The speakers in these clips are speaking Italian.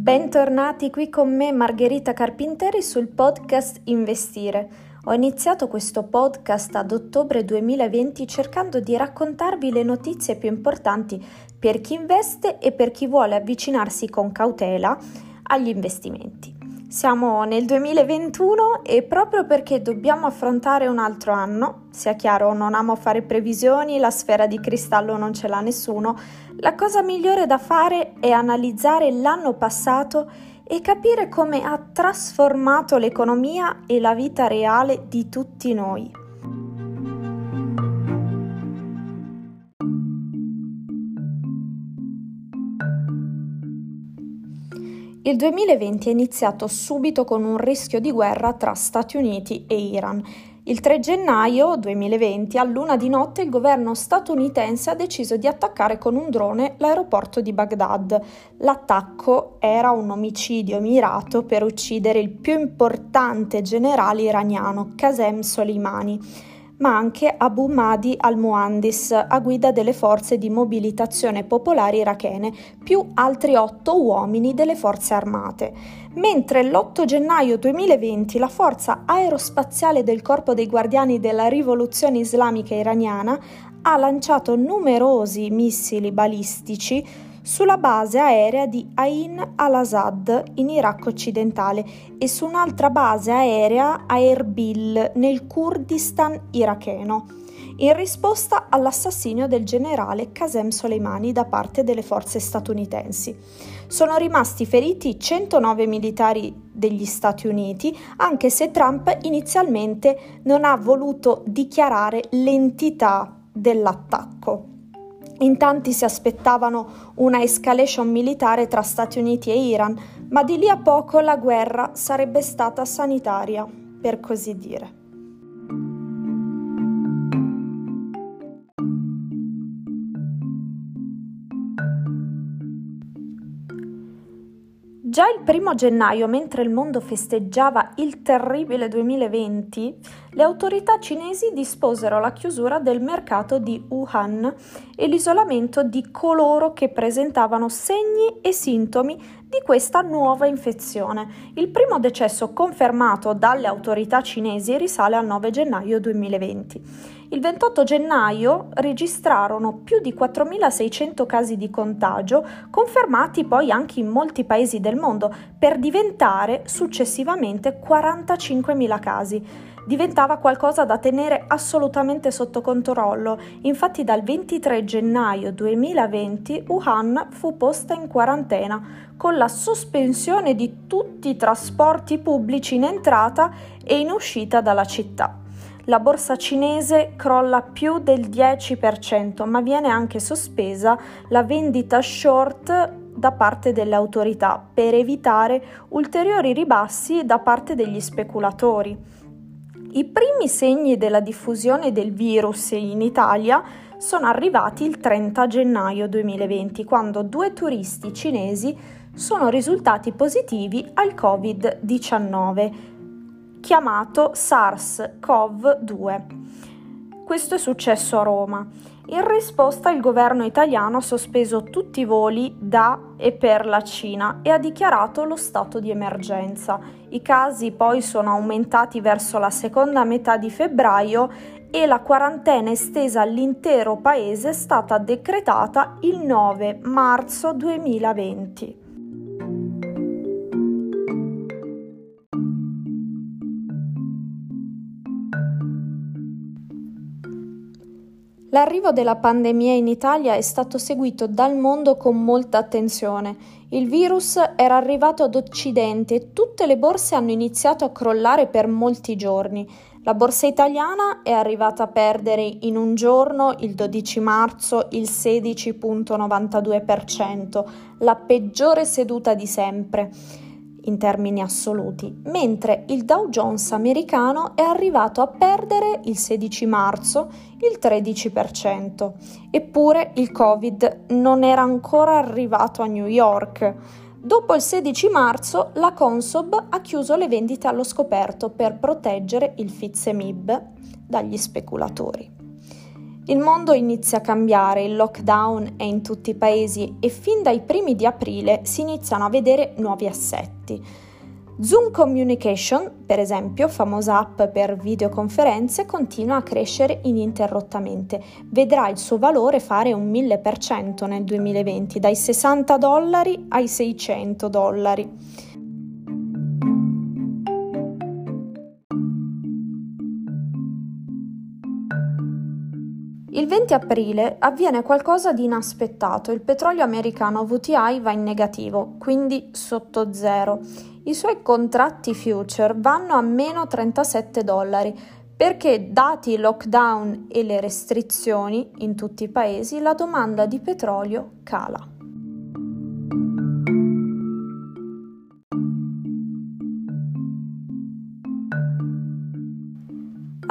Bentornati qui con me Margherita Carpinteri sul podcast Investire. Ho iniziato questo podcast ad ottobre 2020 cercando di raccontarvi le notizie più importanti per chi investe e per chi vuole avvicinarsi con cautela agli investimenti. Siamo nel 2021 e proprio perché dobbiamo affrontare un altro anno, sia chiaro, non amo fare previsioni, la sfera di cristallo non ce l'ha nessuno, la cosa migliore da fare è analizzare l'anno passato e capire come ha trasformato l'economia e la vita reale di tutti noi. Il 2020 è iniziato subito con un rischio di guerra tra Stati Uniti e Iran. Il 3 gennaio 2020, a luna di notte, il governo statunitense ha deciso di attaccare con un drone l'aeroporto di Baghdad. L'attacco era un omicidio mirato per uccidere il più importante generale iraniano, Qasem Soleimani ma anche Abu Mahdi al-Muhandis, a guida delle forze di mobilitazione popolari irachene, più altri otto uomini delle forze armate. Mentre l'8 gennaio 2020 la forza aerospaziale del Corpo dei Guardiani della Rivoluzione Islamica iraniana ha lanciato numerosi missili balistici sulla base aerea di Ain al-Assad in Iraq occidentale e su un'altra base aerea a Erbil nel Kurdistan iracheno, in risposta all'assassinio del generale Qasem Soleimani da parte delle forze statunitensi. Sono rimasti feriti 109 militari degli Stati Uniti, anche se Trump inizialmente non ha voluto dichiarare l'entità dell'attacco. In tanti si aspettavano una escalation militare tra Stati Uniti e Iran, ma di lì a poco la guerra sarebbe stata sanitaria, per così dire. Già il primo gennaio, mentre il mondo festeggiava il terribile 2020, le autorità cinesi disposero la chiusura del mercato di Wuhan e l'isolamento di coloro che presentavano segni e sintomi di questa nuova infezione. Il primo decesso confermato dalle autorità cinesi risale al 9 gennaio 2020. Il 28 gennaio registrarono più di 4.600 casi di contagio, confermati poi anche in molti paesi del mondo, per diventare successivamente 45.000 casi. Diventava qualcosa da tenere assolutamente sotto controllo, infatti dal 23 gennaio 2020 Wuhan fu posta in quarantena con la sospensione di tutti i trasporti pubblici in entrata e in uscita dalla città la borsa cinese crolla più del 10%, ma viene anche sospesa la vendita short da parte delle autorità per evitare ulteriori ribassi da parte degli speculatori. I primi segni della diffusione del virus in Italia sono arrivati il 30 gennaio 2020, quando due turisti cinesi sono risultati positivi al Covid-19 chiamato SARS-CoV-2. Questo è successo a Roma. In risposta il governo italiano ha sospeso tutti i voli da e per la Cina e ha dichiarato lo stato di emergenza. I casi poi sono aumentati verso la seconda metà di febbraio e la quarantena estesa all'intero paese è stata decretata il 9 marzo 2020. L'arrivo della pandemia in Italia è stato seguito dal mondo con molta attenzione. Il virus era arrivato ad Occidente e tutte le borse hanno iniziato a crollare per molti giorni. La borsa italiana è arrivata a perdere in un giorno, il 12 marzo, il 16,92%, la peggiore seduta di sempre in termini assoluti, mentre il Dow Jones americano è arrivato a perdere il 16 marzo il 13%. Eppure il Covid non era ancora arrivato a New York. Dopo il 16 marzo la Consob ha chiuso le vendite allo scoperto per proteggere il Fitzemib dagli speculatori. Il mondo inizia a cambiare, il lockdown è in tutti i paesi e fin dai primi di aprile si iniziano a vedere nuovi assetti. Zoom Communication, per esempio, famosa app per videoconferenze, continua a crescere ininterrottamente. Vedrà il suo valore fare un 1000% nel 2020, dai 60 dollari ai 600 dollari. Il 20 aprile avviene qualcosa di inaspettato. Il petrolio americano WTI va in negativo, quindi sotto zero i suoi contratti future vanno a meno 37 dollari perché dati il lockdown e le restrizioni in tutti i paesi la domanda di petrolio cala.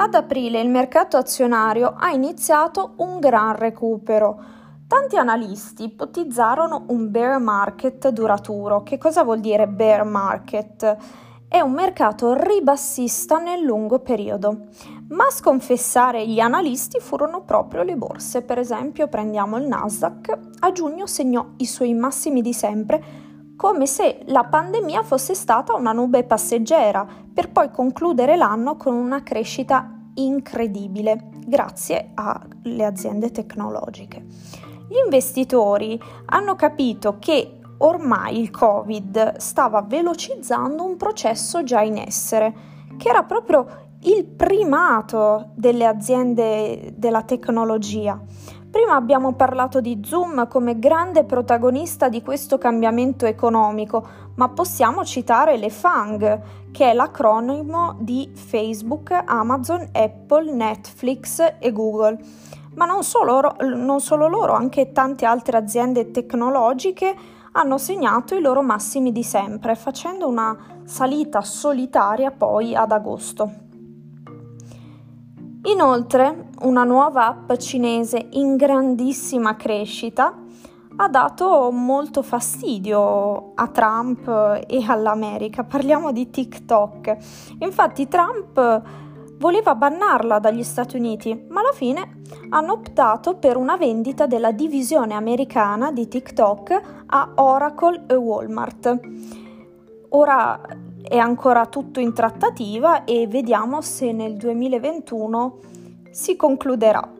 Ad aprile il mercato azionario ha iniziato un gran recupero Tanti analisti ipotizzarono un bear market duraturo. Che cosa vuol dire bear market? È un mercato ribassista nel lungo periodo. Ma a sconfessare gli analisti furono proprio le borse. Per esempio, prendiamo il Nasdaq, a giugno segnò i suoi massimi di sempre, come se la pandemia fosse stata una nube passeggera, per poi concludere l'anno con una crescita incredibile, grazie alle aziende tecnologiche. Gli investitori hanno capito che ormai il Covid stava velocizzando un processo già in essere, che era proprio il primato delle aziende della tecnologia. Prima abbiamo parlato di Zoom come grande protagonista di questo cambiamento economico, ma possiamo citare le FANG, che è l'acronimo di Facebook, Amazon, Apple, Netflix e Google ma non solo, non solo loro, anche tante altre aziende tecnologiche hanno segnato i loro massimi di sempre, facendo una salita solitaria poi ad agosto. Inoltre, una nuova app cinese in grandissima crescita ha dato molto fastidio a Trump e all'America. Parliamo di TikTok. Infatti Trump voleva bannarla dagli Stati Uniti, ma alla fine hanno optato per una vendita della divisione americana di TikTok a Oracle e Walmart. Ora è ancora tutto in trattativa e vediamo se nel 2021 si concluderà.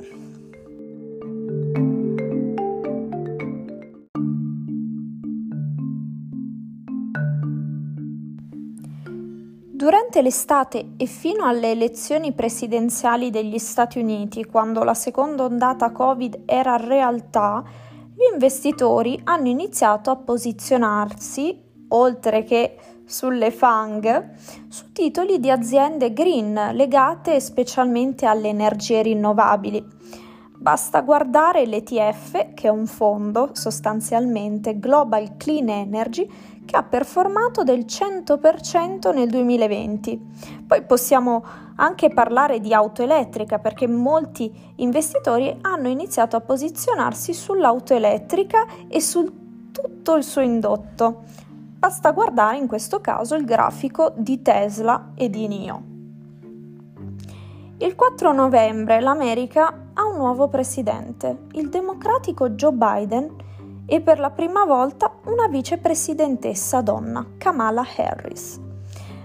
Durante l'estate e fino alle elezioni presidenziali degli Stati Uniti, quando la seconda ondata Covid era realtà, gli investitori hanno iniziato a posizionarsi, oltre che sulle FANG, su titoli di aziende green legate specialmente alle energie rinnovabili. Basta guardare l'ETF, che è un fondo sostanzialmente Global Clean Energy, che ha performato del 100% nel 2020. Poi possiamo anche parlare di auto elettrica perché molti investitori hanno iniziato a posizionarsi sull'auto elettrica e su tutto il suo indotto. Basta guardare in questo caso il grafico di Tesla e di NIO. Il 4 novembre l'America ha un nuovo presidente, il democratico Joe Biden, e per la prima volta una vicepresidentessa donna, Kamala Harris.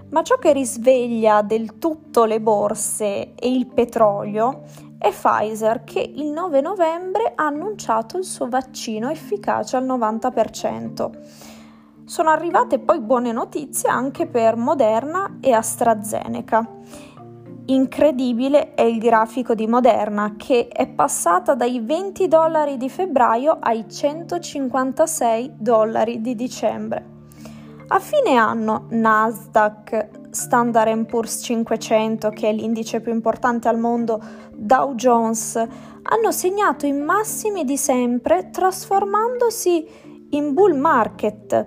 Ma ciò che risveglia del tutto le borse e il petrolio è Pfizer che il 9 novembre ha annunciato il suo vaccino efficace al 90%. Sono arrivate poi buone notizie anche per Moderna e AstraZeneca Incredibile è il grafico di Moderna che è passata dai 20 dollari di febbraio ai 156 dollari di dicembre. A fine anno Nasdaq, Standard Poor's 500, che è l'indice più importante al mondo, Dow Jones, hanno segnato i massimi di sempre trasformandosi in bull market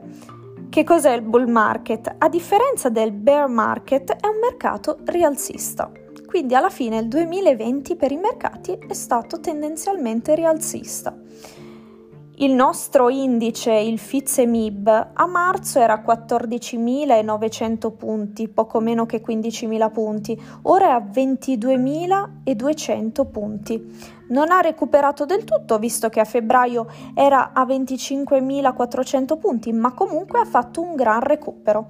che cos'è il bull market? A differenza del bear market è un mercato rialzista. Quindi alla fine il 2020 per i mercati è stato tendenzialmente rialzista. Il nostro indice, il FITSE-MIB, a marzo era 14.900 punti, poco meno che 15.000 punti, ora è a 22.200 punti. Non ha recuperato del tutto, visto che a febbraio era a 25.400 punti, ma comunque ha fatto un gran recupero.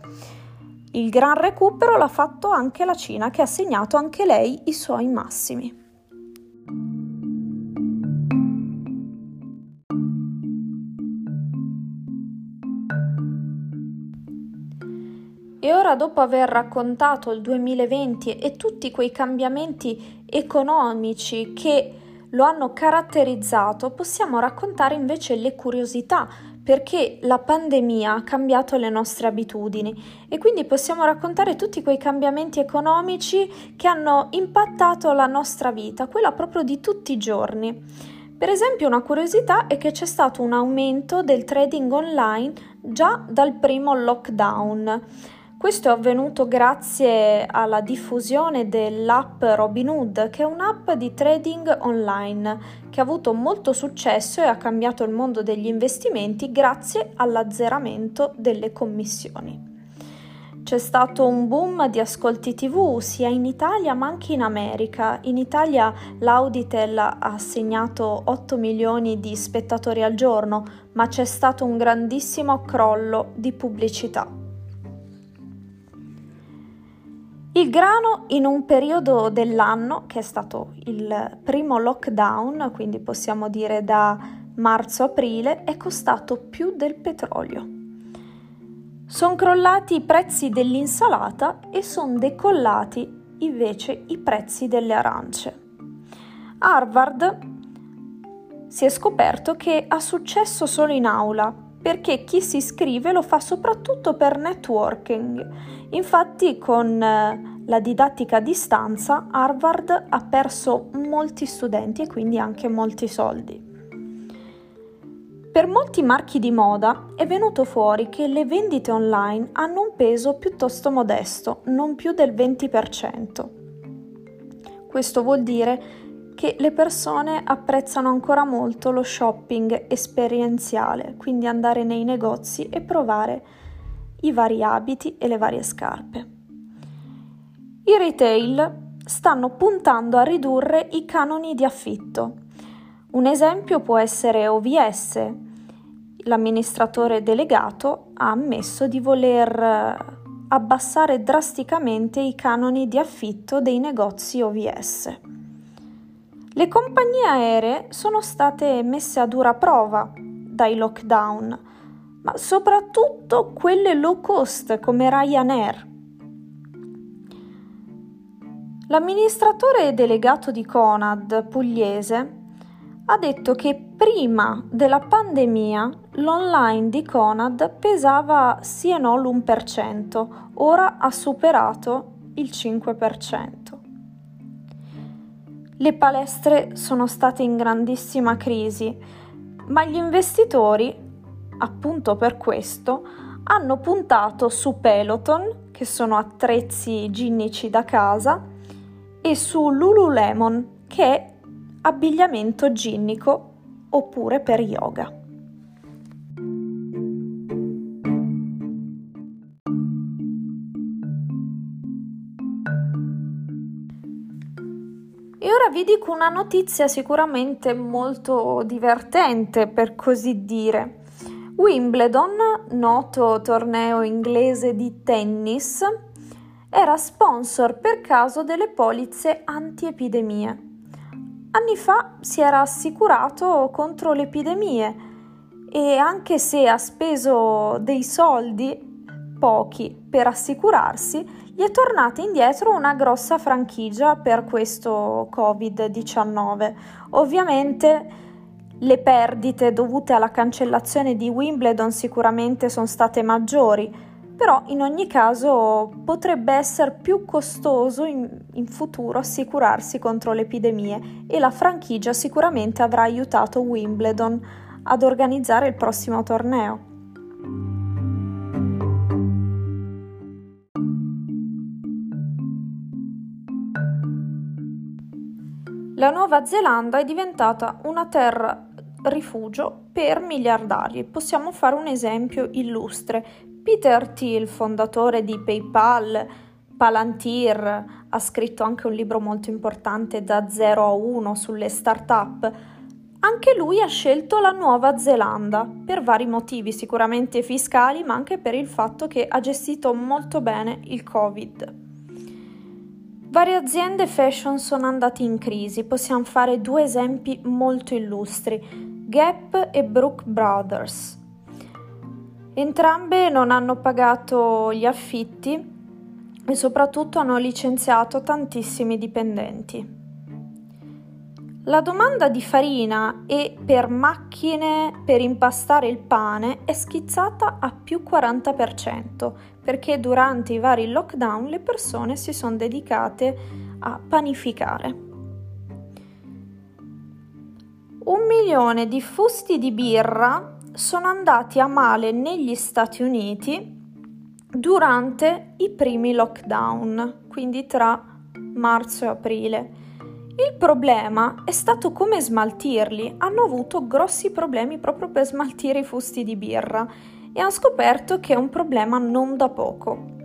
Il gran recupero l'ha fatto anche la Cina, che ha segnato anche lei i suoi massimi. E ora, dopo aver raccontato il 2020 e tutti quei cambiamenti economici che lo hanno caratterizzato, possiamo raccontare invece le curiosità, perché la pandemia ha cambiato le nostre abitudini e quindi possiamo raccontare tutti quei cambiamenti economici che hanno impattato la nostra vita, quella proprio di tutti i giorni. Per esempio, una curiosità è che c'è stato un aumento del trading online già dal primo lockdown. Questo è avvenuto grazie alla diffusione dell'app Robinhood, che è un'app di trading online che ha avuto molto successo e ha cambiato il mondo degli investimenti grazie all'azzeramento delle commissioni. C'è stato un boom di ascolti TV sia in Italia ma anche in America. In Italia l'Auditel ha segnato 8 milioni di spettatori al giorno, ma c'è stato un grandissimo crollo di pubblicità. Il grano in un periodo dell'anno, che è stato il primo lockdown, quindi possiamo dire da marzo-aprile, è costato più del petrolio. Sono crollati i prezzi dell'insalata e sono decollati invece i prezzi delle arance. Harvard si è scoperto che ha successo solo in aula perché chi si iscrive lo fa soprattutto per networking. Infatti con eh, la didattica a distanza Harvard ha perso molti studenti e quindi anche molti soldi. Per molti marchi di moda è venuto fuori che le vendite online hanno un peso piuttosto modesto, non più del 20%. Questo vuol dire che le persone apprezzano ancora molto lo shopping esperienziale, quindi andare nei negozi e provare i vari abiti e le varie scarpe. I retail stanno puntando a ridurre i canoni di affitto. Un esempio può essere OVS. L'amministratore delegato ha ammesso di voler eh, abbassare drasticamente i canoni di affitto dei negozi OVS. Le compagnie aeree sono state messe a dura prova dai lockdown, ma soprattutto quelle low cost come Ryanair. L'amministratore delegato di Conad pugliese ha detto che prima della pandemia l'online di Conad pesava sì e no l'1%, ora ha superato il 5%. Le palestre sono state in grandissima crisi, ma gli investitori, appunto per questo, hanno puntato su Peloton, che sono attrezzi ginnici da casa, e su Lululemon, che è abbigliamento ginnico oppure per yoga. Vi dico una notizia sicuramente molto divertente, per così dire. Wimbledon, noto torneo inglese di tennis, era sponsor per caso delle polizze antiepidemie. Anni fa si era assicurato contro le epidemie e anche se ha speso dei soldi, pochi, per assicurarsi, gli è tornata indietro una grossa franchigia per questo Covid-19. Ovviamente le perdite dovute alla cancellazione di Wimbledon sicuramente sono state maggiori, però in ogni caso potrebbe essere più costoso in, in, futuro assicurarsi contro le epidemie e la franchigia sicuramente avrà aiutato Wimbledon ad organizzare il prossimo torneo. La Nuova Zelanda è diventata una terra rifugio per miliardari. Possiamo fare un esempio illustre. Peter Thiel, fondatore di PayPal, Palantir, ha scritto anche un libro molto importante da 0 a 1 sulle start-up. Anche lui ha scelto la Nuova Zelanda per vari motivi, sicuramente fiscali, ma anche per il fatto che ha gestito molto bene il Covid. Varie aziende fashion sono andate in crisi, possiamo fare due esempi molto illustri, Gap e Brook Brothers. Entrambe non hanno pagato gli affitti e soprattutto hanno licenziato tantissimi dipendenti. La domanda di farina e per macchine per impastare il pane è schizzata a più 40% perché durante i vari lockdown le persone si sono dedicate a panificare. Un milione di fusti di birra sono andati a male negli Stati Uniti durante i primi lockdown, quindi tra marzo e aprile. Il problema è stato come smaltirli. Hanno avuto grossi problemi proprio per smaltire i fusti di birra e hanno scoperto che è un problema non da poco.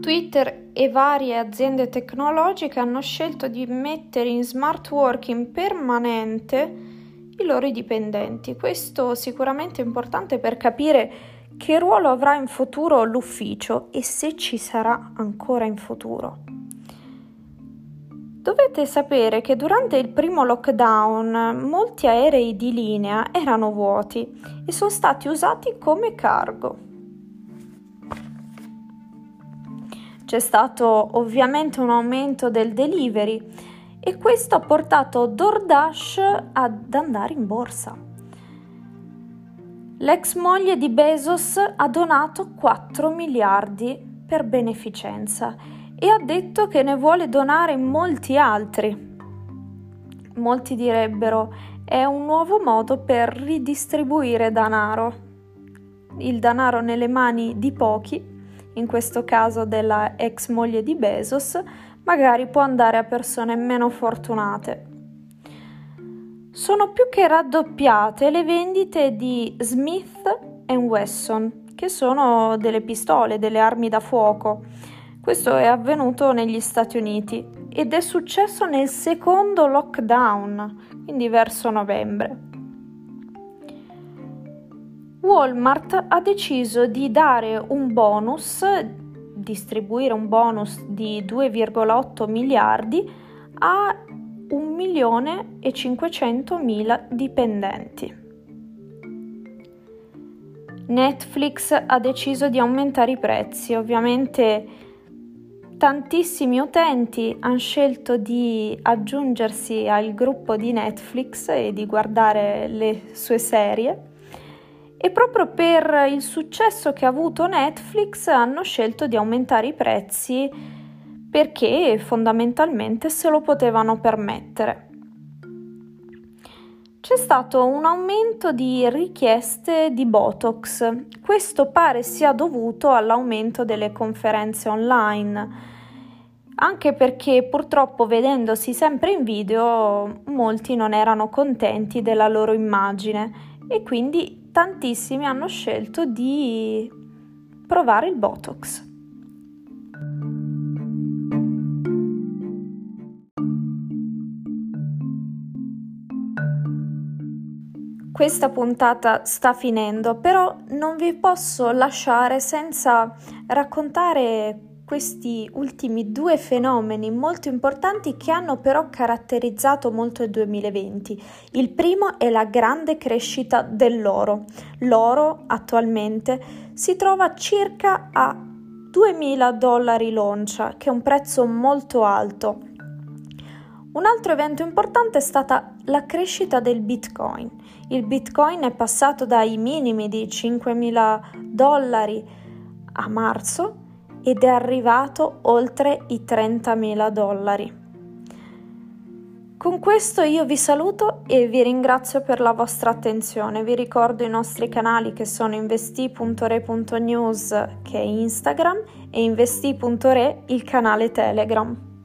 Twitter e varie aziende tecnologiche hanno scelto di mettere in smart working permanente i loro dipendenti. Questo sicuramente è importante per capire che ruolo avrà in futuro l'ufficio e se ci sarà ancora in futuro. Dovete sapere che durante il primo lockdown molti aerei di linea erano vuoti e sono stati usati come cargo. C'è stato ovviamente un aumento del delivery e questo ha portato DoorDash ad andare in borsa. L'ex moglie di Bezos ha donato 4 miliardi per beneficenza e ha detto che ne vuole donare molti altri. Molti direbbero è un nuovo modo per ridistribuire denaro. Il denaro nelle mani di pochi in questo caso della ex moglie di Bezos, magari può andare a persone meno fortunate. Sono più che raddoppiate le vendite di Smith Wesson, che sono delle pistole, delle armi da fuoco. Questo è avvenuto negli Stati Uniti ed è successo nel secondo lockdown, quindi verso novembre. Walmart ha deciso di dare un bonus, distribuire un bonus di 2,8 miliardi a 1 milione e 500 mila dipendenti. Netflix ha deciso di aumentare i prezzi, ovviamente tantissimi utenti hanno scelto di aggiungersi al gruppo di Netflix e di guardare le sue serie e proprio per il successo che ha avuto Netflix hanno scelto di aumentare i prezzi perché fondamentalmente se lo potevano permettere. C'è stato un aumento di richieste di Botox. Questo pare sia dovuto all'aumento delle conferenze online, anche perché purtroppo vedendosi sempre in video molti non erano contenti della loro immagine e quindi tantissimi hanno scelto di provare il Botox. Questa puntata sta finendo, però non vi posso lasciare senza raccontare questi ultimi due fenomeni molto importanti che hanno però caratterizzato molto il 2020. Il primo è la grande crescita dell'oro. L'oro attualmente si trova circa a 2000 dollari l'oncia, che è un prezzo molto alto. Un altro evento importante è stata la crescita del Bitcoin. Il Bitcoin è passato dai minimi di 5.000 dollari a marzo ed è arrivato oltre i 30.000 dollari. Con questo io vi saluto e vi ringrazio per la vostra attenzione. Vi ricordo i nostri canali che sono investi.re.news che è Instagram e investi.re il canale Telegram.